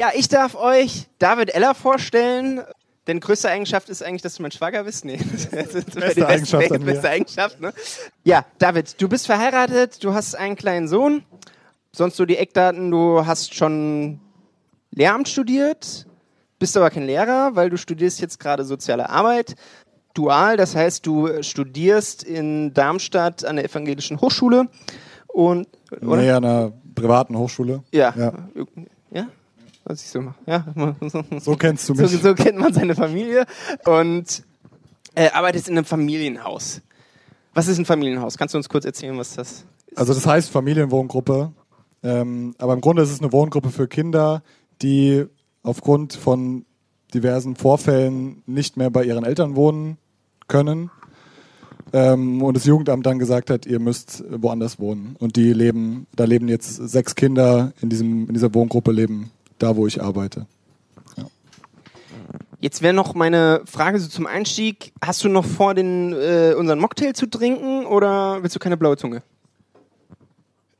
Ja, ich darf euch David Eller vorstellen. Denn größte Eigenschaft ist eigentlich, dass du mein Schwager bist. Nee, das ist Beste die Eigenschaft beste, an mir. beste Eigenschaft. Ne? Ja, David, du bist verheiratet, du hast einen kleinen Sohn. Sonst so die Eckdaten, du hast schon Lehramt studiert, bist aber kein Lehrer, weil du studierst jetzt gerade soziale Arbeit. Dual, das heißt, du studierst in Darmstadt an der Evangelischen Hochschule und oder? Nee, an einer privaten Hochschule. Ja. Ja. Was ich so mache. Ja. So kennst du So, mich. so kennt man seine Familie und äh, arbeitest in einem Familienhaus. Was ist ein Familienhaus? Kannst du uns kurz erzählen, was das ist? Also das heißt Familienwohngruppe. Ähm, aber im Grunde ist es eine Wohngruppe für Kinder, die aufgrund von diversen Vorfällen nicht mehr bei ihren Eltern wohnen können. Ähm, und das Jugendamt dann gesagt hat, ihr müsst woanders wohnen. Und die leben, da leben jetzt sechs Kinder in, diesem, in dieser Wohngruppe leben, da wo ich arbeite. Jetzt wäre noch meine Frage so zum Einstieg. Hast du noch vor, den, äh, unseren Mocktail zu trinken oder willst du keine blaue Zunge?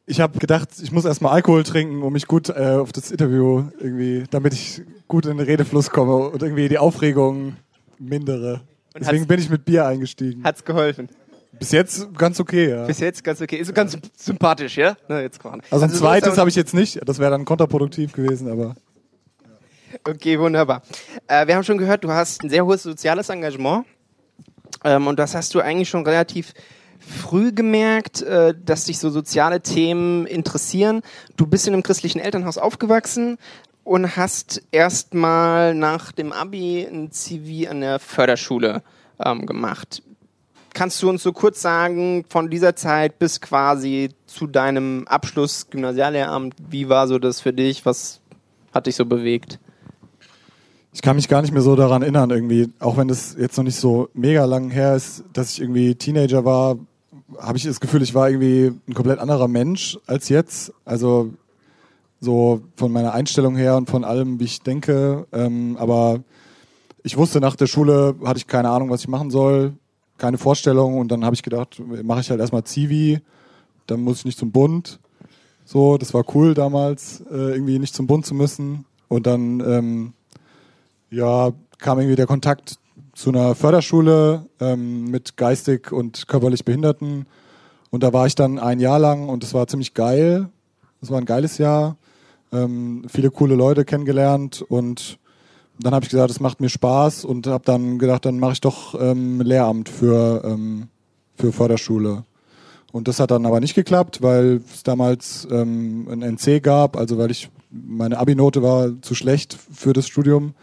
Ich habe gedacht, ich muss erstmal Alkohol trinken, um mich gut äh, auf das Interview irgendwie, damit ich gut in den Redefluss komme und irgendwie die Aufregung mindere. Und Deswegen bin ich mit Bier eingestiegen. Hat's geholfen? Bis jetzt ganz okay, ja. Bis jetzt ganz okay. Ist ganz sympathisch, ja? Na, jetzt. Also ein so zweites habe ich jetzt nicht. Das wäre dann kontraproduktiv gewesen, aber Okay, wunderbar. Äh, wir haben schon gehört, du hast ein sehr hohes soziales Engagement. Ähm, und das hast du eigentlich schon relativ früh gemerkt, äh, dass dich so soziale Themen interessieren. Du bist in einem christlichen Elternhaus aufgewachsen und hast erstmal nach dem Abi ein CV an der Förderschule ähm, gemacht. Kannst du uns so kurz sagen, von dieser Zeit bis quasi zu deinem Abschluss Gymnasiallehramt, wie war so das für dich? Was hat dich so bewegt? ich kann mich gar nicht mehr so daran erinnern irgendwie. Auch wenn das jetzt noch nicht so mega lang her ist, dass ich irgendwie Teenager war, habe ich das Gefühl, ich war irgendwie ein komplett anderer Mensch als jetzt. Also so von meiner Einstellung her und von allem, wie ich denke. Ähm, aber ich wusste nach der Schule, hatte ich keine Ahnung, was ich machen soll, keine Vorstellung. Und dann habe ich gedacht, mache ich halt erstmal Zivi, dann muss ich nicht zum Bund. So, das war cool damals, äh, irgendwie nicht zum Bund zu müssen. Und dann ähm, ja, kam irgendwie der Kontakt zu einer Förderschule ähm, mit geistig und körperlich Behinderten. Und da war ich dann ein Jahr lang und es war ziemlich geil. Es war ein geiles Jahr. Ähm, viele coole Leute kennengelernt und dann habe ich gesagt, es macht mir Spaß und habe dann gedacht, dann mache ich doch ähm, Lehramt für, ähm, für Förderschule. Und das hat dann aber nicht geklappt, weil es damals ähm, ein NC gab, also weil ich meine Abi-Note war zu schlecht für das Studium.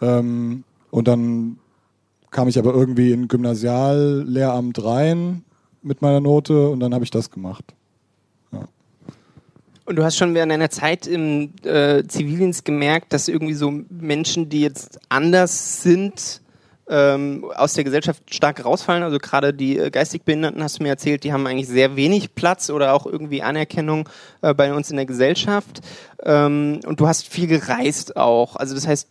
Ähm, und dann kam ich aber irgendwie in Gymnasiallehramt rein mit meiner Note und dann habe ich das gemacht. Und du hast schon während deiner Zeit im äh, Zivildienst gemerkt, dass irgendwie so Menschen, die jetzt anders sind, ähm, aus der Gesellschaft stark rausfallen. Also gerade die äh, geistig Behinderten, hast du mir erzählt, die haben eigentlich sehr wenig Platz oder auch irgendwie Anerkennung äh, bei uns in der Gesellschaft. Ähm, und du hast viel gereist auch. Also das heißt,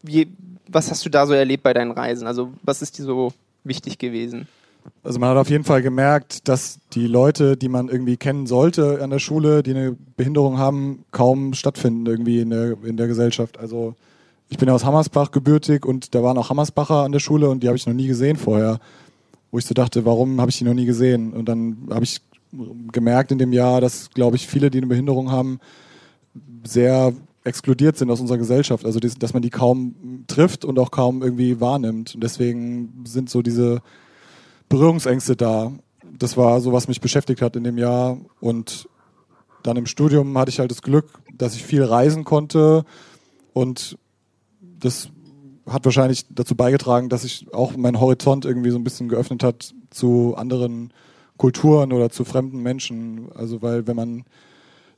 wie, was hast du da so erlebt bei deinen Reisen? Also was ist dir so wichtig gewesen? Also man hat auf jeden Fall gemerkt, dass die Leute, die man irgendwie kennen sollte an der Schule, die eine Behinderung haben, kaum stattfinden irgendwie in der, in der Gesellschaft. Also ich bin aus Hammersbach gebürtig und da waren auch Hammersbacher an der Schule und die habe ich noch nie gesehen vorher. Wo ich so dachte, warum habe ich die noch nie gesehen? Und dann habe ich gemerkt in dem Jahr, dass, glaube ich, viele, die eine Behinderung haben, sehr exkludiert sind aus unserer Gesellschaft. Also dass man die kaum trifft und auch kaum irgendwie wahrnimmt. Und deswegen sind so diese Berührungsängste da. Das war so, was mich beschäftigt hat in dem Jahr. Und dann im Studium hatte ich halt das Glück, dass ich viel reisen konnte. Und das hat wahrscheinlich dazu beigetragen, dass sich auch mein Horizont irgendwie so ein bisschen geöffnet hat zu anderen Kulturen oder zu fremden Menschen. Also weil wenn man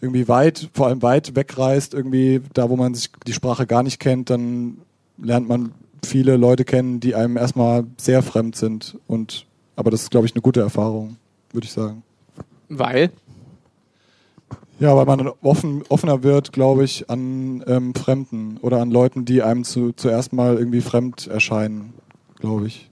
irgendwie weit, vor allem weit wegreist, irgendwie da, wo man sich die Sprache gar nicht kennt, dann lernt man viele Leute kennen, die einem erstmal sehr fremd sind. Und aber das ist, glaube ich, eine gute Erfahrung, würde ich sagen. Weil? Ja, weil man offen, offener wird, glaube ich, an ähm, Fremden oder an Leuten, die einem zu, zuerst mal irgendwie fremd erscheinen, glaube ich.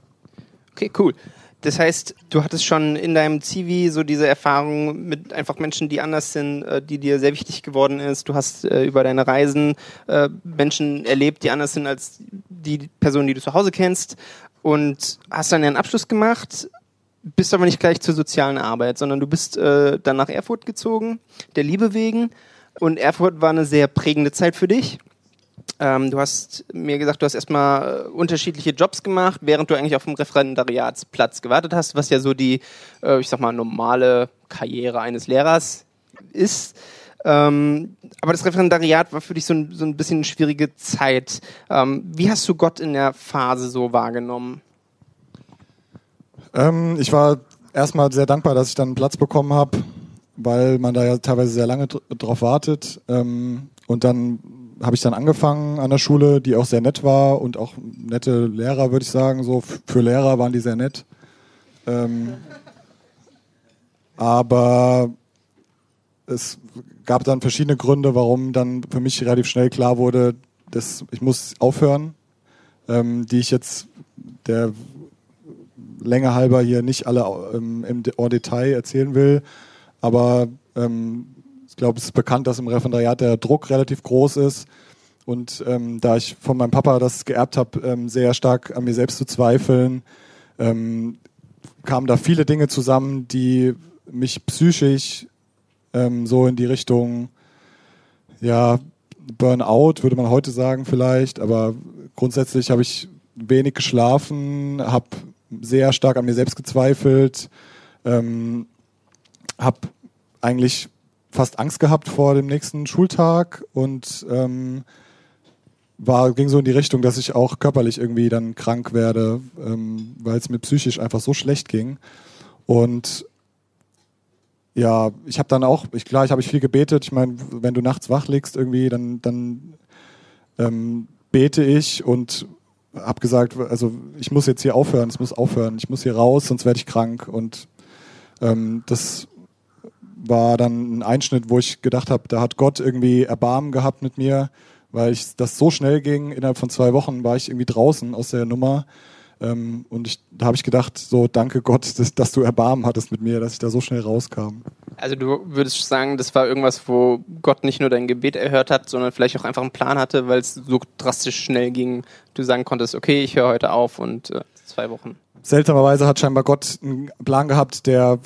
Okay, cool. Das heißt, du hattest schon in deinem CV so diese Erfahrung mit einfach Menschen, die anders sind, äh, die dir sehr wichtig geworden ist. Du hast äh, über deine Reisen äh, Menschen erlebt, die anders sind als die Personen, die du zu Hause kennst. Und hast dann einen Abschluss gemacht, bist aber nicht gleich zur sozialen Arbeit, sondern du bist äh, dann nach Erfurt gezogen, der Liebe wegen. Und Erfurt war eine sehr prägende Zeit für dich. Ähm, du hast mir gesagt, du hast erstmal äh, unterschiedliche Jobs gemacht, während du eigentlich auf dem Referendariatsplatz gewartet hast, was ja so die, äh, ich sag mal, normale Karriere eines Lehrers ist. Ähm, aber das Referendariat war für dich so ein, so ein bisschen eine schwierige Zeit. Ähm, wie hast du Gott in der Phase so wahrgenommen? Ähm, ich war erstmal sehr dankbar, dass ich dann einen Platz bekommen habe, weil man da ja teilweise sehr lange drauf wartet. Ähm, und dann habe ich dann angefangen an der Schule, die auch sehr nett war und auch nette Lehrer, würde ich sagen. So für Lehrer waren die sehr nett. Ähm, aber es gab dann verschiedene Gründe, warum dann für mich relativ schnell klar wurde, dass ich muss aufhören, ähm, die ich jetzt der Länge halber hier nicht alle ähm, im Detail erzählen will. Aber ähm, ich glaube, es ist bekannt, dass im Referendariat der Druck relativ groß ist. Und ähm, da ich von meinem Papa das geerbt habe, ähm, sehr stark an mir selbst zu zweifeln, ähm, kamen da viele Dinge zusammen, die mich psychisch ähm, so in die Richtung, ja, Burnout, würde man heute sagen vielleicht, aber grundsätzlich habe ich wenig geschlafen, habe sehr stark an mir selbst gezweifelt, ähm, habe eigentlich fast Angst gehabt vor dem nächsten Schultag und ähm, war, ging so in die Richtung, dass ich auch körperlich irgendwie dann krank werde, ähm, weil es mir psychisch einfach so schlecht ging. Und ja, ich habe dann auch, ich, klar, ich habe ich viel gebetet. Ich meine, wenn du nachts wach liegst irgendwie, dann, dann ähm, bete ich und habe gesagt, also ich muss jetzt hier aufhören, es muss aufhören, ich muss hier raus, sonst werde ich krank. Und ähm, das war dann ein Einschnitt, wo ich gedacht habe, da hat Gott irgendwie Erbarmen gehabt mit mir, weil ich das so schnell ging. Innerhalb von zwei Wochen war ich irgendwie draußen aus der Nummer. Ähm, und ich, da habe ich gedacht, so danke Gott, dass, dass, du Erbarmen hattest mit mir, dass ich da so schnell rauskam. Also du würdest sagen, das war irgendwas, wo Gott nicht nur dein Gebet erhört hat, sondern vielleicht auch einfach einen Plan hatte, weil es so drastisch schnell ging. Du sagen konntest, okay, ich höre heute auf und äh, zwei Wochen. Seltsamerweise hat scheinbar Gott einen Plan gehabt, der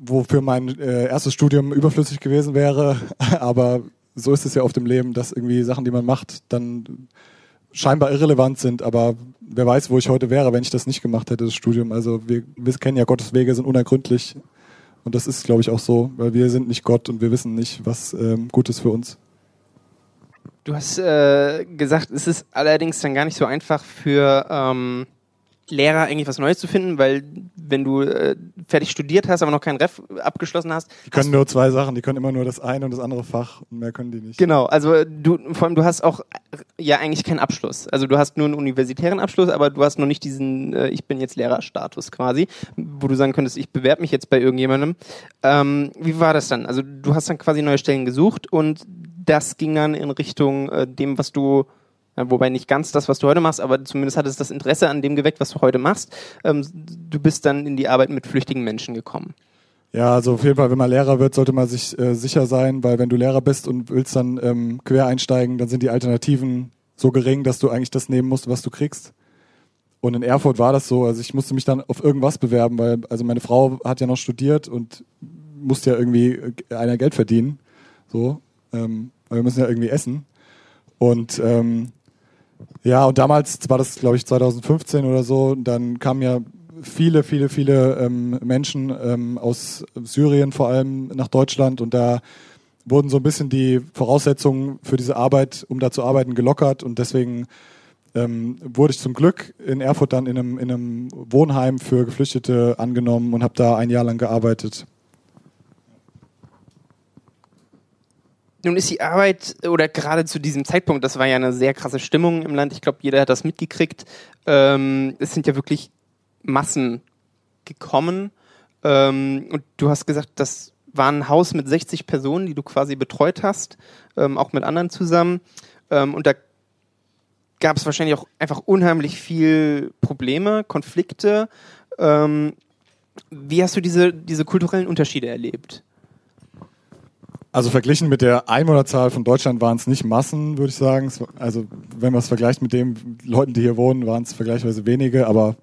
wofür mein äh, erstes Studium überflüssig gewesen wäre. Aber so ist es ja auf dem Leben, dass irgendwie Sachen, die man macht, dann scheinbar irrelevant sind. Aber wer weiß, wo ich heute wäre, wenn ich das nicht gemacht hätte, das Studium. Also wir, wir kennen ja Gottes Wege, sind unergründlich. Und das ist, glaube ich, auch so, weil wir sind nicht Gott und wir wissen nicht, was ähm, gut ist für uns. Du hast äh, gesagt, es ist allerdings dann gar nicht so einfach für ähm, Lehrer eigentlich was Neues zu finden, weil wenn du äh, fertig studiert hast, aber noch kein Ref abgeschlossen hast. Die können nur zwei Sachen, die können immer nur das eine und das andere Fach und mehr können die nicht. Genau, also du vor allem du hast auch ja eigentlich keinen Abschluss. Also du hast nur einen universitären Abschluss, aber du hast noch nicht diesen äh, ich bin jetzt Lehrerstatus quasi, wo du sagen könntest, ich bewerbe mich jetzt bei irgendjemandem. Ähm, wie war das dann? Also du hast dann quasi neue Stellen gesucht und das ging dann in Richtung äh, dem, was du Wobei nicht ganz das, was du heute machst, aber zumindest hat es das Interesse an dem geweckt, was du heute machst. Ähm, du bist dann in die Arbeit mit flüchtigen Menschen gekommen. Ja, also auf jeden Fall, wenn man Lehrer wird, sollte man sich äh, sicher sein, weil wenn du Lehrer bist und willst dann ähm, quer einsteigen, dann sind die Alternativen so gering, dass du eigentlich das nehmen musst, was du kriegst. Und in Erfurt war das so, also ich musste mich dann auf irgendwas bewerben, weil also meine Frau hat ja noch studiert und musste ja irgendwie äh, einer Geld verdienen, so, ähm, weil wir müssen ja irgendwie essen. Und ähm, ja, und damals war das, glaube ich, 2015 oder so, dann kamen ja viele, viele, viele ähm, Menschen ähm, aus Syrien vor allem nach Deutschland und da wurden so ein bisschen die Voraussetzungen für diese Arbeit, um da zu arbeiten, gelockert und deswegen ähm, wurde ich zum Glück in Erfurt dann in einem, in einem Wohnheim für Geflüchtete angenommen und habe da ein Jahr lang gearbeitet. Nun ist die Arbeit, oder gerade zu diesem Zeitpunkt, das war ja eine sehr krasse Stimmung im Land, ich glaube, jeder hat das mitgekriegt. Ähm, es sind ja wirklich Massen gekommen. Ähm, und du hast gesagt, das war ein Haus mit 60 Personen, die du quasi betreut hast, ähm, auch mit anderen zusammen. Ähm, und da gab es wahrscheinlich auch einfach unheimlich viel Probleme, Konflikte. Ähm, Wie hast du diese, diese kulturellen Unterschiede erlebt? Also verglichen mit der Einwohnerzahl von Deutschland waren es nicht Massen, würde ich sagen. Also wenn man es vergleicht mit den Leuten, die hier wohnen, waren es vergleichsweise wenige, aber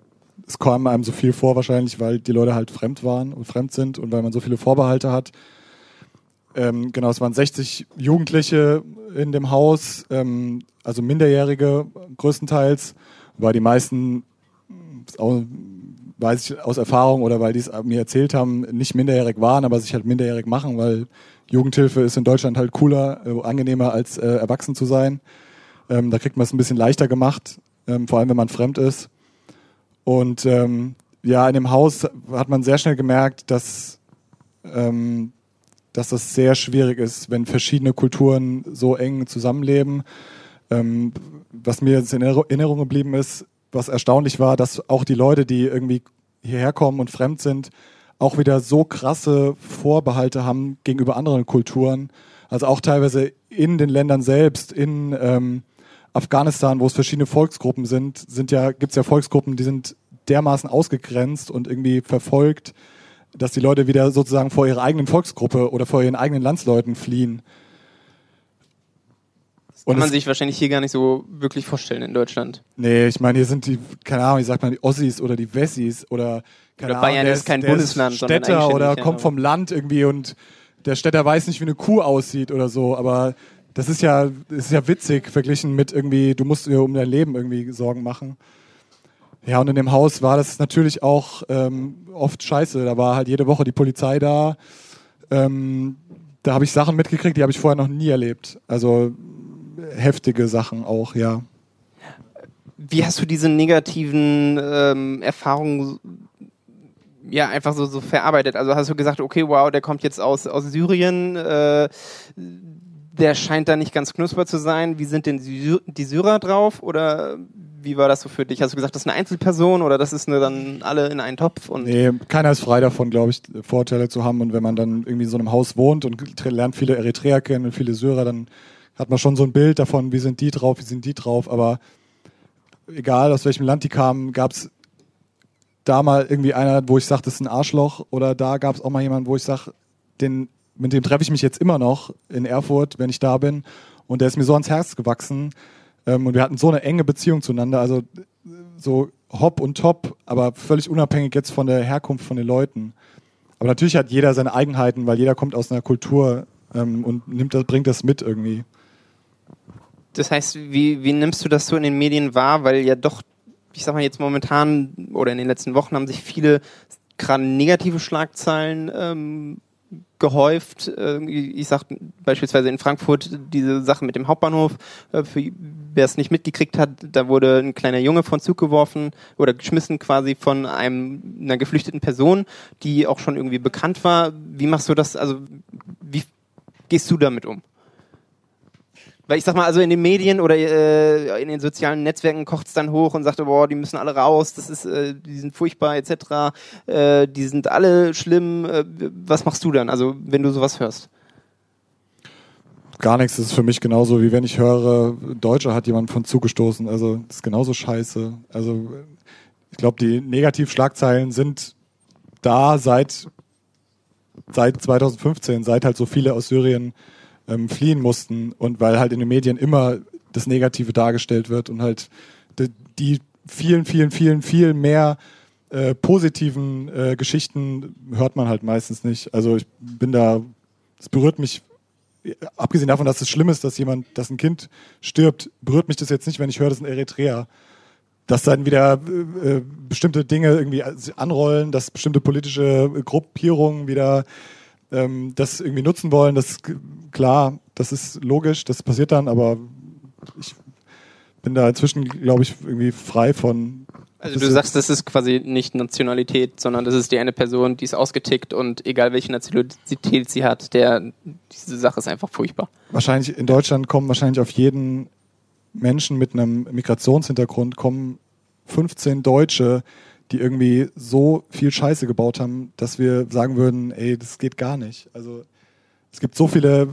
es kam einem so viel vor wahrscheinlich, weil die Leute halt fremd waren und fremd sind und weil man so viele Vorbehalte hat. Ähm, genau, es waren 60 Jugendliche in dem Haus, ähm, also Minderjährige größtenteils, weil die meisten, auch, weiß ich aus Erfahrung oder weil die es mir erzählt haben, nicht minderjährig waren, aber sich halt minderjährig machen, weil Jugendhilfe ist in Deutschland halt cooler, äh, angenehmer als äh, erwachsen zu sein. Ähm, da kriegt man es ein bisschen leichter gemacht, ähm, vor allem wenn man fremd ist. Und ähm, ja, in dem Haus hat man sehr schnell gemerkt, dass, ähm, dass das sehr schwierig ist, wenn verschiedene Kulturen so eng zusammenleben. Ähm, was mir jetzt in Erinnerung geblieben ist, was erstaunlich war, dass auch die Leute, die irgendwie hierher kommen und fremd sind, auch wieder so krasse Vorbehalte haben gegenüber anderen Kulturen. Also auch teilweise in den Ländern selbst, in ähm, Afghanistan, wo es verschiedene Volksgruppen sind, sind ja, gibt es ja Volksgruppen, die sind dermaßen ausgegrenzt und irgendwie verfolgt, dass die Leute wieder sozusagen vor ihrer eigenen Volksgruppe oder vor ihren eigenen Landsleuten fliehen. Das kann man sich wahrscheinlich hier gar nicht so wirklich vorstellen in Deutschland. Nee, ich meine, hier sind die, keine Ahnung, wie sagt man, die Ossis oder die Wessis oder keine oder Bayern Ahnung, ist, ist kein Bundesland, ist Städter oder kommt vom Land irgendwie und der Städter weiß nicht, wie eine Kuh aussieht oder so, aber das ist ja, das ist ja witzig verglichen mit irgendwie, du musst dir um dein Leben irgendwie Sorgen machen. Ja, und in dem Haus war das natürlich auch ähm, oft scheiße. Da war halt jede Woche die Polizei da. Ähm, da habe ich Sachen mitgekriegt, die habe ich vorher noch nie erlebt. Also heftige Sachen auch, ja. Wie hast du diese negativen ähm, Erfahrungen ja einfach so, so verarbeitet? Also hast du gesagt, okay, wow, der kommt jetzt aus, aus Syrien, äh, der scheint da nicht ganz knusper zu sein. Wie sind denn die Syrer drauf? Oder wie war das so für dich? Hast du gesagt, das ist eine Einzelperson oder das ist eine, dann alle in einen Topf? Und nee, keiner ist frei davon, glaube ich, Vorteile zu haben. Und wenn man dann irgendwie in so einem Haus wohnt und lernt viele Eritreer kennen und viele Syrer, dann hat man schon so ein Bild davon, wie sind die drauf, wie sind die drauf. Aber egal aus welchem Land die kamen, gab es da mal irgendwie einer, wo ich sage, das ist ein Arschloch. Oder da gab es auch mal jemanden, wo ich sage, den, mit dem treffe ich mich jetzt immer noch in Erfurt, wenn ich da bin. Und der ist mir so ans Herz gewachsen ähm, und wir hatten so eine enge Beziehung zueinander, also so hopp und top, aber völlig unabhängig jetzt von der Herkunft von den Leuten. Aber natürlich hat jeder seine Eigenheiten, weil jeder kommt aus einer Kultur ähm, und nimmt das, bringt das mit irgendwie. Das heißt, wie, wie nimmst du das so in den Medien wahr? Weil ja doch, ich sag mal jetzt momentan oder in den letzten Wochen haben sich viele gerade negative Schlagzeilen ähm, gehäuft. Äh, ich sag beispielsweise in Frankfurt diese Sache mit dem Hauptbahnhof. Äh, wer es nicht mitgekriegt hat, da wurde ein kleiner Junge von Zug geworfen oder geschmissen quasi von einem, einer geflüchteten Person, die auch schon irgendwie bekannt war. Wie machst du das? Also wie gehst du damit um? Weil ich sag mal, also in den Medien oder äh, in den sozialen Netzwerken kocht es dann hoch und sagt, boah, die müssen alle raus, das ist, äh, die sind furchtbar, etc. Äh, die sind alle schlimm. Äh, was machst du dann, also wenn du sowas hörst? Gar nichts, das ist für mich genauso, wie wenn ich höre, Deutscher hat jemand von zugestoßen. Also das ist genauso scheiße. Also ich glaube, die Negativschlagzeilen sind da seit, seit 2015, seit halt so viele aus Syrien ähm, fliehen mussten und weil halt in den Medien immer das Negative dargestellt wird und halt die, die vielen, vielen, vielen, viel mehr äh, positiven äh, Geschichten hört man halt meistens nicht. Also ich bin da, es berührt mich, abgesehen davon, dass es schlimm ist, dass jemand, dass ein Kind stirbt, berührt mich das jetzt nicht, wenn ich höre, das ist ein Eritreer. Dass dann wieder äh, äh bestimmte Dinge irgendwie anrollen, dass bestimmte politische Gruppierungen wieder ähm, das irgendwie nutzen wollen, das klar, das ist logisch, das passiert dann, aber ich bin da inzwischen, glaube ich, irgendwie frei von. Also du sagst, das ist quasi nicht Nationalität, sondern das ist die eine Person, die ist ausgetickt und egal welche Nationalität sie hat, der diese Sache ist einfach furchtbar. Wahrscheinlich in Deutschland kommen wahrscheinlich auf jeden Menschen mit einem Migrationshintergrund kommen 15 Deutsche, die irgendwie so viel Scheiße gebaut haben, dass wir sagen würden, ey, das geht gar nicht. Also es gibt so viele,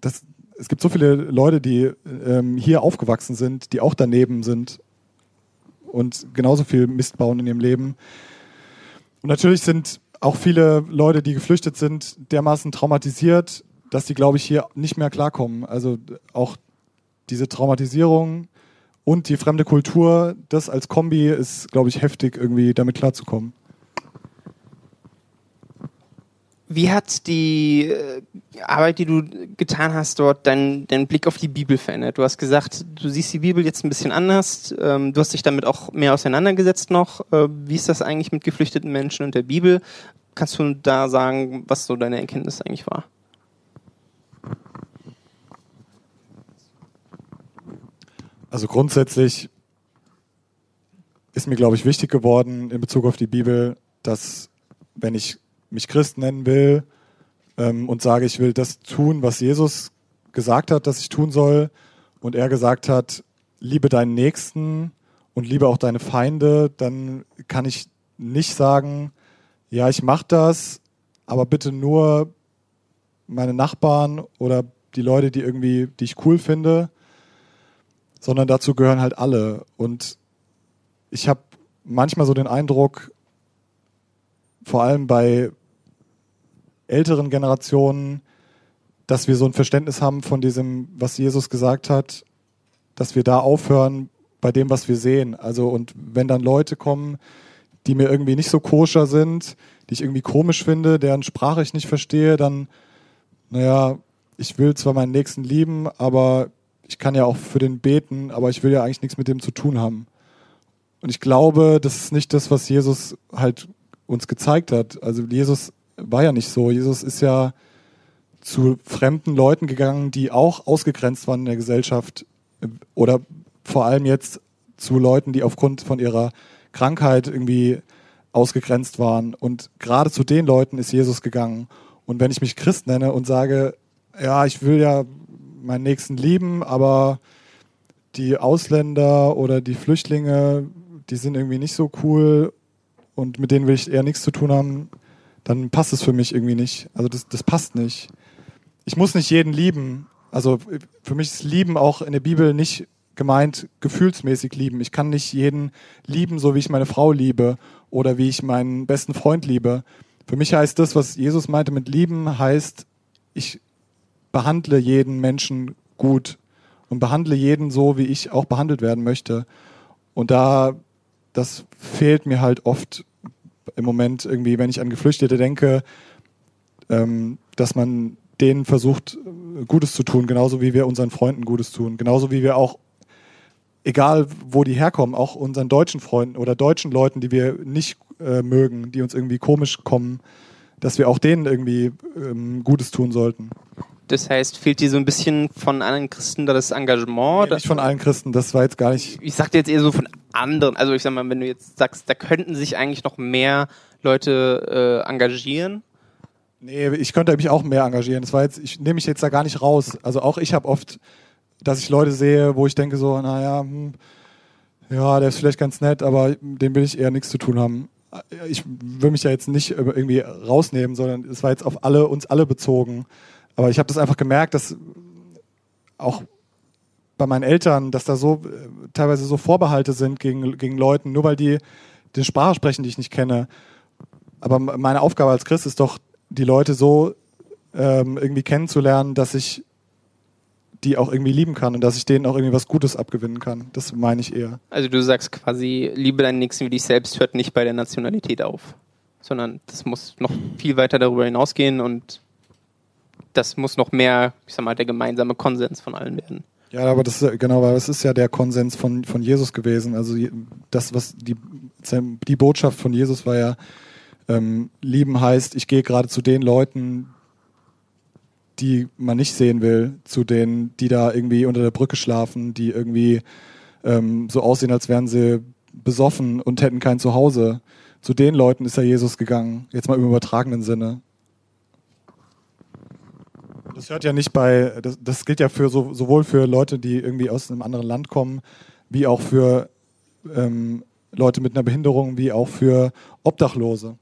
das, es gibt so viele Leute, die ähm, hier aufgewachsen sind, die auch daneben sind und genauso viel Mist bauen in ihrem Leben. Und natürlich sind auch viele Leute, die geflüchtet sind, dermaßen traumatisiert, dass die, glaube ich, hier nicht mehr klarkommen. Also auch diese Traumatisierung und die fremde Kultur, das als Kombi ist, glaube ich, heftig, irgendwie damit klarzukommen. Wie hat die äh, Arbeit, die du getan hast, dort deinen dein Blick auf die Bibel verändert? Du hast gesagt, du siehst die Bibel jetzt ein bisschen anders. Ähm, du hast dich damit auch mehr auseinandergesetzt noch. Äh, wie ist das eigentlich mit geflüchteten Menschen und der Bibel? Kannst du da sagen, was so deine Erkenntnis eigentlich war? Also grundsätzlich ist mir, glaube ich, wichtig geworden in Bezug auf die Bibel, dass wenn ich mich Christ nennen will ähm, und sage, ich will das tun, was Jesus gesagt hat, dass ich tun soll, und er gesagt hat, liebe deinen Nächsten und liebe auch deine Feinde, dann kann ich nicht sagen, ja, ich mache das, aber bitte nur meine Nachbarn oder die Leute, die irgendwie, die ich cool finde, sondern dazu gehören halt alle. Und ich habe manchmal so den Eindruck, vor allem bei älteren Generationen, dass wir so ein Verständnis haben von diesem, was Jesus gesagt hat, dass wir da aufhören bei dem, was wir sehen. Also und wenn dann Leute kommen, die mir irgendwie nicht so koscher sind, die ich irgendwie komisch finde, deren Sprache ich nicht verstehe, dann, naja, ich will zwar meinen Nächsten lieben, aber ich kann ja auch für den beten, aber ich will ja eigentlich nichts mit dem zu tun haben. Und ich glaube, das ist nicht das, was Jesus halt uns gezeigt hat. Also Jesus war ja nicht so. Jesus ist ja zu fremden Leuten gegangen, die auch ausgegrenzt waren in der Gesellschaft oder vor allem jetzt zu Leuten, die aufgrund von ihrer Krankheit irgendwie ausgegrenzt waren. Und gerade zu den Leuten ist Jesus gegangen. Und wenn ich mich Christ nenne und sage, ja, ich will ja meinen Nächsten lieben, aber die Ausländer oder die Flüchtlinge, die sind irgendwie nicht so cool und mit denen will ich eher nichts zu tun haben, dann passt es für mich irgendwie nicht. Also das, das passt nicht. Ich muss nicht jeden lieben. Also für mich ist Lieben auch in der Bibel nicht gemeint gefühlsmäßig lieben. Ich kann nicht jeden lieben, so wie ich meine Frau liebe oder wie ich meinen besten Freund liebe. Für mich heißt das, was Jesus meinte mit lieben, heißt, ich behandle jeden Menschen gut und behandle jeden so, wie ich auch behandelt werden möchte. Und da, das fehlt mir halt oft im Moment irgendwie, wenn ich an Geflüchtete denke, ähm, dass man denen versucht, Gutes zu tun, genauso wie wir unseren Freunden Gutes tun, genauso wie wir auch, egal wo die herkommen, auch unseren deutschen Freunden oder deutschen Leuten, die wir nicht äh, mögen, die uns irgendwie komisch kommen, dass wir auch denen irgendwie ähm, Gutes tun sollten. Das heißt, fehlt dir so ein bisschen von allen Christen da das Engagement? Nee, nicht von allen Christen, das war jetzt gar nicht. Ich sagte jetzt eher so von anderen. Also ich sag mal, wenn du jetzt sagst, da könnten sich eigentlich noch mehr Leute äh, engagieren. Nee, ich könnte mich auch mehr engagieren. Das war jetzt, ich nehme mich jetzt da gar nicht raus. Also auch ich habe oft, dass ich Leute sehe, wo ich denke so, naja, hm, ja, der ist vielleicht ganz nett, aber dem will ich eher nichts zu tun haben. Ich will mich ja jetzt nicht irgendwie rausnehmen, sondern es war jetzt auf alle, uns alle bezogen. Aber ich habe das einfach gemerkt, dass auch bei meinen Eltern, dass da so äh, teilweise so Vorbehalte sind gegen, gegen Leuten, nur weil die die Sprache sprechen, die ich nicht kenne. Aber meine Aufgabe als Christ ist doch, die Leute so ähm, irgendwie kennenzulernen, dass ich die auch irgendwie lieben kann und dass ich denen auch irgendwie was Gutes abgewinnen kann. Das meine ich eher. Also du sagst quasi, liebe deinen Nächsten wie dich selbst, hört nicht bei der Nationalität auf, sondern das muss noch viel weiter darüber hinausgehen und das muss noch mehr, ich sag mal, der gemeinsame Konsens von allen werden. Ja, aber das ist, genau, weil das ist ja der Konsens von, von Jesus gewesen. Also das, was die, die Botschaft von Jesus war ja, ähm, lieben heißt, ich gehe gerade zu den Leuten, die man nicht sehen will, zu denen, die da irgendwie unter der Brücke schlafen, die irgendwie ähm, so aussehen, als wären sie besoffen und hätten kein Zuhause. Zu den Leuten ist ja Jesus gegangen, jetzt mal im übertragenen Sinne. Das hört ja nicht bei, das, das gilt ja für so, sowohl für Leute, die irgendwie aus einem anderen Land kommen, wie auch für ähm, Leute mit einer Behinderung, wie auch für Obdachlose.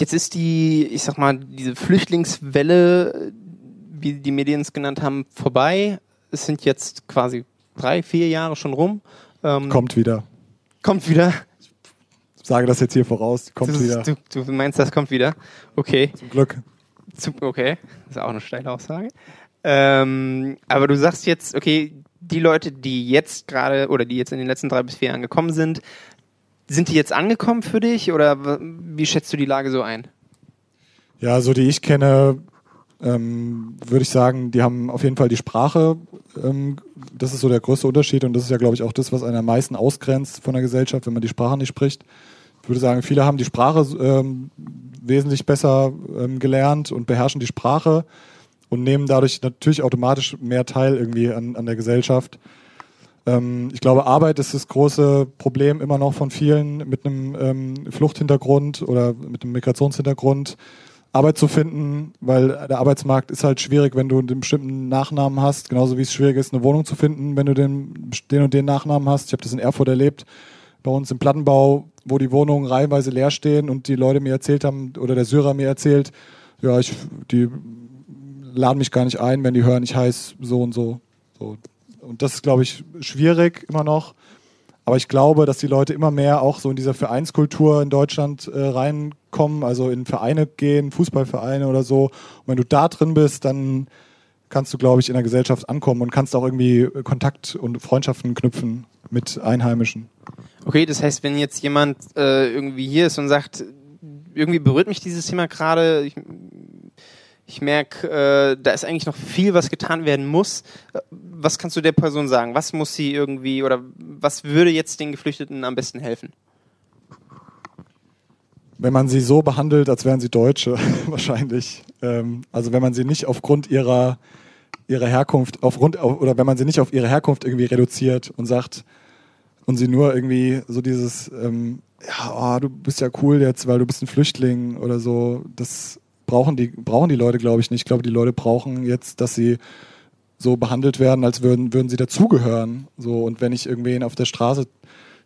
Jetzt ist die, ich sag mal, diese Flüchtlingswelle, wie die Medien es genannt haben, vorbei. Es sind jetzt quasi drei, vier Jahre schon rum. Ähm, Kommt wieder. Kommt wieder. Ich sage das jetzt hier voraus, kommt du, wieder. Du, du meinst, das kommt wieder? Okay. Zum Glück. Okay, das ist auch eine steile Aussage. Ähm, aber du sagst jetzt, okay, die Leute, die jetzt gerade oder die jetzt in den letzten drei bis vier Jahren gekommen sind, sind die jetzt angekommen für dich oder wie schätzt du die Lage so ein? Ja, so die ich kenne, ähm, würde ich sagen, die haben auf jeden Fall die Sprache. Ähm, das ist so der größte Unterschied und das ist ja, glaube ich, auch das, was einen am meisten ausgrenzt von der Gesellschaft, wenn man die Sprache nicht spricht. Ich würde sagen, viele haben die Sprache ähm, wesentlich besser ähm, gelernt und beherrschen die Sprache und nehmen dadurch natürlich automatisch mehr teil irgendwie an, an der Gesellschaft. Ähm, ich glaube, Arbeit ist das große Problem immer noch von vielen mit einem ähm, Fluchthintergrund oder mit einem Migrationshintergrund. Arbeit zu finden, weil der Arbeitsmarkt ist halt schwierig, wenn du einen bestimmten Nachnamen hast, genauso wie es schwierig ist, eine Wohnung zu finden, wenn du den, den und den Nachnamen hast. Ich habe das in Erfurt erlebt, bei uns im Plattenbau, wo die Wohnungen reihenweise leer stehen und die Leute mir erzählt haben, oder der Syrer mir erzählt, ja, ich, die laden mich gar nicht ein, wenn die hören, ich heiße so und so. so. Und das ist, glaube ich, schwierig immer noch. Aber ich glaube, dass die Leute immer mehr auch so in dieser Vereinskultur in Deutschland äh, reinkommen, also in Vereine gehen, Fußballvereine oder so. Und wenn du da drin bist, dann kannst du, glaube ich, in der Gesellschaft ankommen und kannst auch irgendwie Kontakt und Freundschaften knüpfen mit Einheimischen. Okay, das heißt, wenn jetzt jemand äh, irgendwie hier ist und sagt, irgendwie berührt mich dieses Thema gerade, ich, ich merke, äh, da ist eigentlich noch viel, was getan werden muss. Was kannst du der Person sagen? Was muss sie irgendwie oder was würde jetzt den Geflüchteten am besten helfen? Wenn man sie so behandelt, als wären sie Deutsche, wahrscheinlich. Ähm, also wenn man sie nicht aufgrund ihrer, ihrer Herkunft, aufgrund, oder wenn man sie nicht auf ihre Herkunft irgendwie reduziert und sagt, und sie nur irgendwie so dieses, ähm, ja, oh, du bist ja cool jetzt, weil du bist ein Flüchtling oder so, das brauchen die, brauchen die Leute, glaube ich, nicht. Ich glaube, die Leute brauchen jetzt, dass sie so behandelt werden, als würden, würden sie dazugehören. So, und wenn ich irgendwen auf der Straße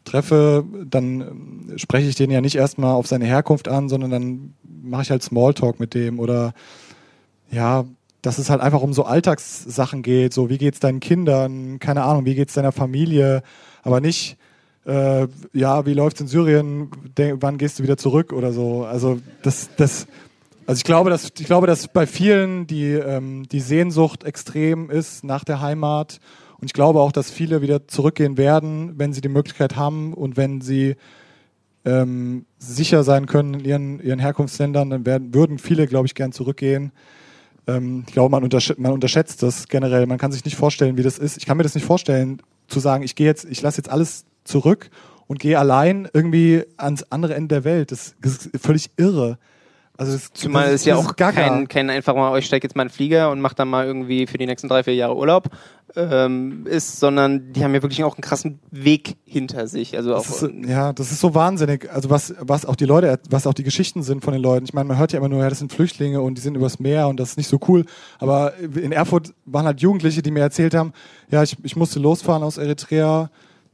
treffe, dann ähm, spreche ich den ja nicht erstmal auf seine Herkunft an, sondern dann mache ich halt Smalltalk mit dem oder ja, dass es halt einfach um so Alltagssachen geht, so wie geht's deinen Kindern, keine Ahnung, wie geht's deiner Familie, aber nicht äh, ja, wie läuft's in Syrien, wann gehst du wieder zurück oder so. Also das, das, also ich glaube, dass ich glaube, dass bei vielen die ähm, die Sehnsucht extrem ist nach der Heimat und ich glaube auch, dass viele wieder zurückgehen werden, wenn sie die Möglichkeit haben und wenn sie ähm, sicher sein können in ihren ihren Herkunftsländern, dann werden würden viele, glaube ich, gern zurückgehen. Ähm, ich glaube, man, untersch man unterschätzt das generell. Man kann sich nicht vorstellen, wie das ist. Ich kann mir das nicht vorstellen, zu sagen, ich gehe jetzt, ich lasse jetzt alles zurück und gehe allein irgendwie ans andere Ende der Welt. Das ist völlig irre. Also das, Zumal das, ist ja auch kein, kein einfach mal, ich steige jetzt mal in den Flieger und mache dann mal irgendwie für die nächsten drei, vier Jahre Urlaub ähm, ist, sondern die haben ja wirklich auch einen krassen Weg hinter sich. Also auch, ist, ja, das ist so wahnsinnig. Also was, was auch die Leute, was auch die Geschichten sind von den Leuten. Ich meine, man hört ja immer nur, ja, das sind Flüchtlinge und die sind übers Meer und das ist nicht so cool. Aber in Erfurt waren halt Jugendliche, die mir erzählt haben, ja, ich, ich musste losfahren aus Eritrea,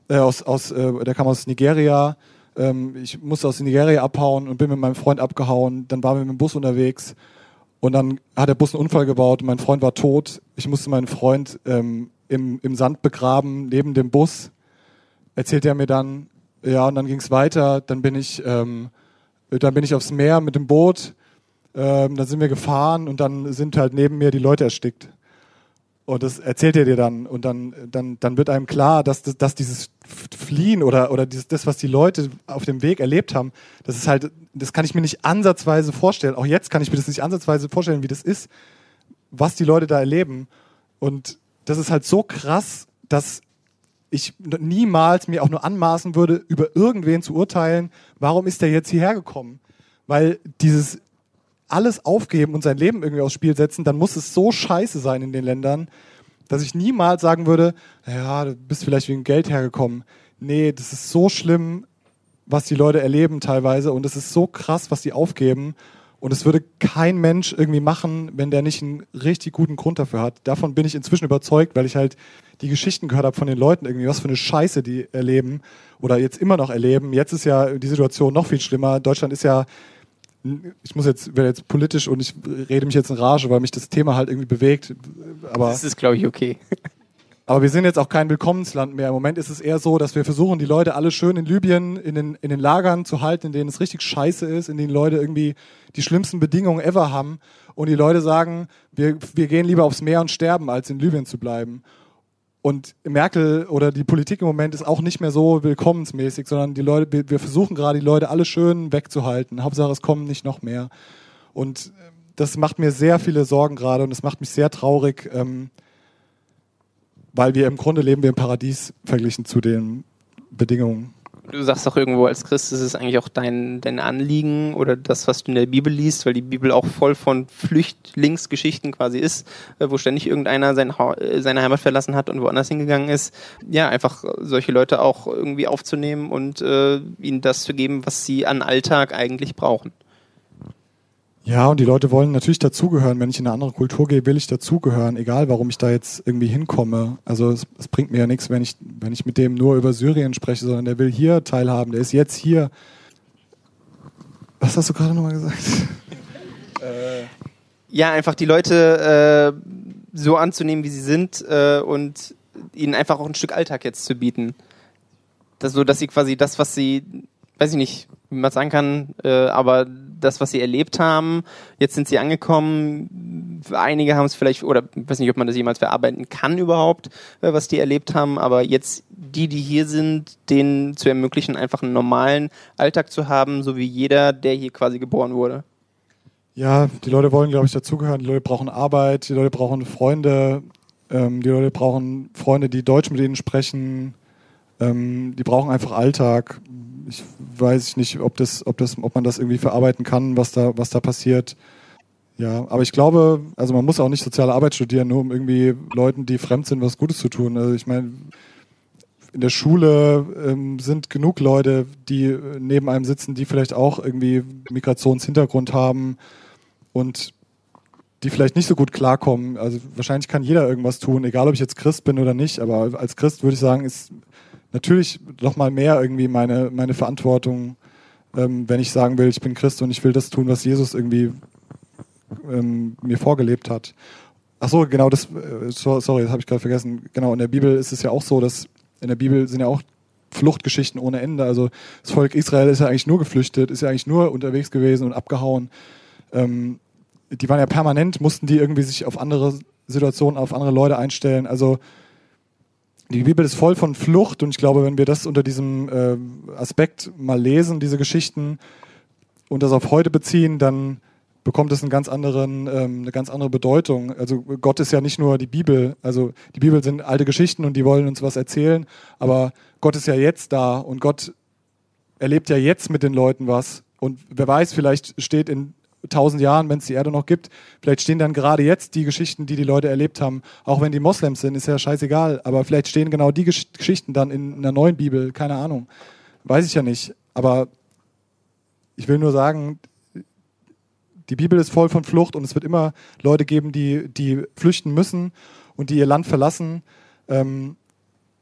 äh, aus, aus, äh, der kam aus Nigeria ähm, ich musste aus Nigeria abhauen und bin mit meinem Freund abgehauen. Dann waren wir mit dem Bus unterwegs und dann hat der Bus einen Unfall gebaut mein Freund war tot. Ich musste meinen Freund ähm, im, im Sand begraben, neben dem Bus. Erzählt er mir dann, ja, und dann ging es weiter. Dann bin ich, ähm, dann bin ich aufs Meer mit dem Boot. Ähm, dann sind wir gefahren und dann sind halt neben mir die Leute erstickt. Und das erzählt er dir dann. Und dann, dann, dann wird einem klar, dass, dass dieses Fliehen oder, oder dieses, das, was die Leute auf dem Weg erlebt haben, das ist halt, das kann ich mir nicht ansatzweise vorstellen. Auch jetzt kann ich mir das nicht ansatzweise vorstellen, wie das ist, was die Leute da erleben. Und das ist halt so krass, dass ich niemals mir auch nur anmaßen würde, über irgendwen zu urteilen, warum ist der jetzt hierher gekommen? Weil dieses alles aufgeben und sein Leben irgendwie aufs Spiel setzen, dann muss es so scheiße sein in den Ländern, dass ich niemals sagen würde, ja, du bist vielleicht wegen Geld hergekommen. Nee, das ist so schlimm, was die Leute erleben teilweise und es ist so krass, was die aufgeben. Und es würde kein Mensch irgendwie machen, wenn der nicht einen richtig guten Grund dafür hat. Davon bin ich inzwischen überzeugt, weil ich halt die Geschichten gehört habe von den Leuten irgendwie, was für eine Scheiße die erleben oder jetzt immer noch erleben. Jetzt ist ja die Situation noch viel schlimmer. Deutschland ist ja ich muss jetzt, werde jetzt politisch und ich rede mich jetzt in Rage, weil mich das Thema halt irgendwie bewegt. Aber das ist, glaube ich, okay. Aber wir sind jetzt auch kein Willkommensland mehr. Im Moment ist es eher so, dass wir versuchen, die Leute alle schön in Libyen, in den, in den Lagern zu halten, in denen es richtig scheiße ist, in denen Leute irgendwie die schlimmsten Bedingungen ever haben. Und die Leute sagen, wir, wir gehen lieber aufs Meer und sterben, als in Libyen zu bleiben. Und Merkel oder die Politik im Moment ist auch nicht mehr so willkommensmäßig, sondern die Leute, wir, versuchen gerade die Leute alle schön wegzuhalten. Hauptsache es kommen nicht noch mehr. Und äh, das macht mir sehr viele Sorgen gerade und es macht mich sehr traurig, ähm, weil wir im Grunde leben wir im Paradies verglichen zu den Bedingungen. Du sagst doch irgendwo als Christ, ist es eigentlich auch dein, dein Anliegen oder das, was du in der Bibel liest, weil die Bibel auch voll von Flüchtlingsgeschichten quasi ist, äh, wo ständig irgendeiner sein äh, seine Heimat verlassen hat und woanders hingegangen ist. Ja, einfach solche Leute auch irgendwie aufzunehmen und äh, ihnen das zu geben, was sie an Alltag eigentlich brauchen. Ja, und die Leute wollen natürlich dazugehören. Wenn ich in eine andere Kultur gehe, will ich dazugehören, egal warum ich da jetzt irgendwie hinkomme. Also es, es, bringt mir ja nichts, wenn ich, wenn ich mit dem nur über Syrien spreche, sondern der will hier teilhaben, der ist jetzt hier. Was hast du gerade nochmal gesagt? äh. Ja, einfach die Leute äh, so anzunehmen, wie sie sind äh, und ihnen einfach auch ein Stück Alltag jetzt zu bieten. Das, so, dass sie quasi das, was sie, weiß ich nicht, wie man sagen kann, äh, aber das, was sie erlebt haben. Jetzt sind sie angekommen. Einige haben es vielleicht, oder ich weiß nicht, ob man das jemals verarbeiten kann überhaupt, äh, was die erlebt haben. Aber jetzt die, die hier sind, denen zu ermöglichen, einfach einen normalen Alltag zu haben, so wie jeder, der hier quasi geboren wurde. Ja, die Leute wollen, glaube ich, dazugehören. Die Leute brauchen Arbeit, die Leute brauchen Freunde, ähm, die Leute brauchen Freunde, die Deutsch mit ihnen sprechen. Ähm, die brauchen einfach Alltag ich weiß nicht, ob das, ob das, ob man das irgendwie verarbeiten kann, was da, was da passiert. Ja, aber ich glaube, also man muss auch nicht soziale Arbeit studieren, nur um irgendwie Leuten, die fremd sind, was Gutes zu tun. Also ich meine, in der Schule ähm, sind genug Leute, die neben einem sitzen, die vielleicht auch irgendwie Migrationshintergrund haben und die vielleicht nicht so gut klarkommen. Also wahrscheinlich kann jeder irgendwas tun, egal ob ich jetzt Christ bin oder nicht, aber als Christ würde ich sagen, ist natürlich noch mal mehr irgendwie meine, meine Verantwortung, ähm, wenn ich sagen will, ich bin Christ und ich will das tun, was Jesus irgendwie ähm, mir vorgelebt hat. Ach so, genau, das, äh, sorry, das habe ich gerade vergessen. Genau, in der Bibel ist es ja auch so, dass in der Bibel sind ja auch Fluchtgeschichten ohne Ende. Also das Volk Israel ist ja eigentlich nur geflüchtet, ist ja eigentlich nur unterwegs gewesen und abgehauen. Ähm, die waren ja permanent, mussten die irgendwie sich auf andere Situationen, auf andere Leute einstellen. Also die Bibel ist voll von Flucht und ich glaube, wenn wir das unter diesem äh, Aspekt mal lesen, diese Geschichten und das auf heute beziehen, dann bekommt es einen ganz anderen, ähm, eine ganz andere Bedeutung. Also Gott ist ja nicht nur die Bibel. Also die Bibel sind alte Geschichten und die wollen uns was erzählen, aber Gott ist ja jetzt da und Gott erlebt ja jetzt mit den Leuten was. Und wer weiß, vielleicht steht in tausend Jahren, wenn es die Erde noch gibt, vielleicht stehen dann gerade jetzt die Geschichten, die die Leute erlebt haben. Auch wenn die Moslems sind, ist ja scheißegal. Aber vielleicht stehen genau die Gesch Geschichten dann in einer neuen Bibel. Keine Ahnung. Weiß ich ja nicht. Aber ich will nur sagen, die Bibel ist voll von Flucht und es wird immer Leute geben, die, die flüchten müssen und die ihr Land verlassen. Ähm,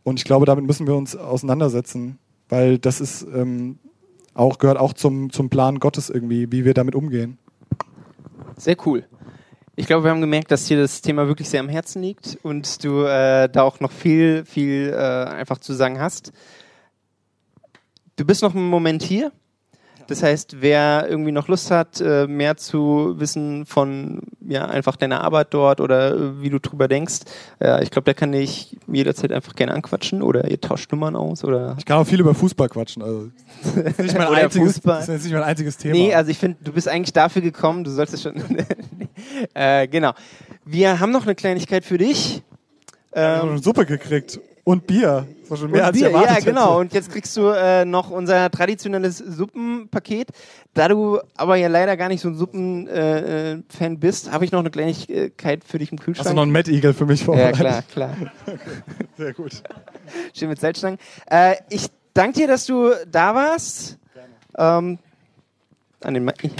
und ich glaube, damit müssen wir uns auseinandersetzen, weil das ist ähm, auch, gehört auch zum, zum Plan Gottes irgendwie, wie wir damit umgehen. Sehr cool. Ich glaube, wir haben gemerkt, dass dir das Thema wirklich sehr am Herzen liegt und du äh, da auch noch viel, viel äh, einfach zu sagen hast. Du bist noch einen Moment hier. Das heißt, wer irgendwie noch Lust hat, äh, mehr zu wissen von ja einfach deiner Arbeit dort oder äh, wie du drüber denkst, äh, ich glaube, der kann dich jederzeit einfach gerne anquatschen oder ihr tauscht Nummern aus oder. Ich kann auch viel über Fußball quatschen. Also das ist nicht mein, einziges, Fußball. Das ist nicht mein einziges Thema. Nee, also ich finde, du bist eigentlich dafür gekommen. Du solltest schon. äh, genau. Wir haben noch eine Kleinigkeit für dich. Ähm, wir haben eine Suppe gekriegt. Und Bier. Das war schon mehr und als Bier, Ja, genau. Hätte. Und jetzt kriegst du äh, noch unser traditionelles Suppenpaket. Da du aber ja leider gar nicht so ein Suppenfan äh, bist, habe ich noch eine Kleinigkeit für dich im Kühlschrank. Hast du noch einen Mad Eagle für mich vorbereitet? Ja, klar, klar. Sehr gut. Schön mit Salzstangen. Äh, ich danke dir, dass du da warst. Gerne. Ähm, an den Ma ja.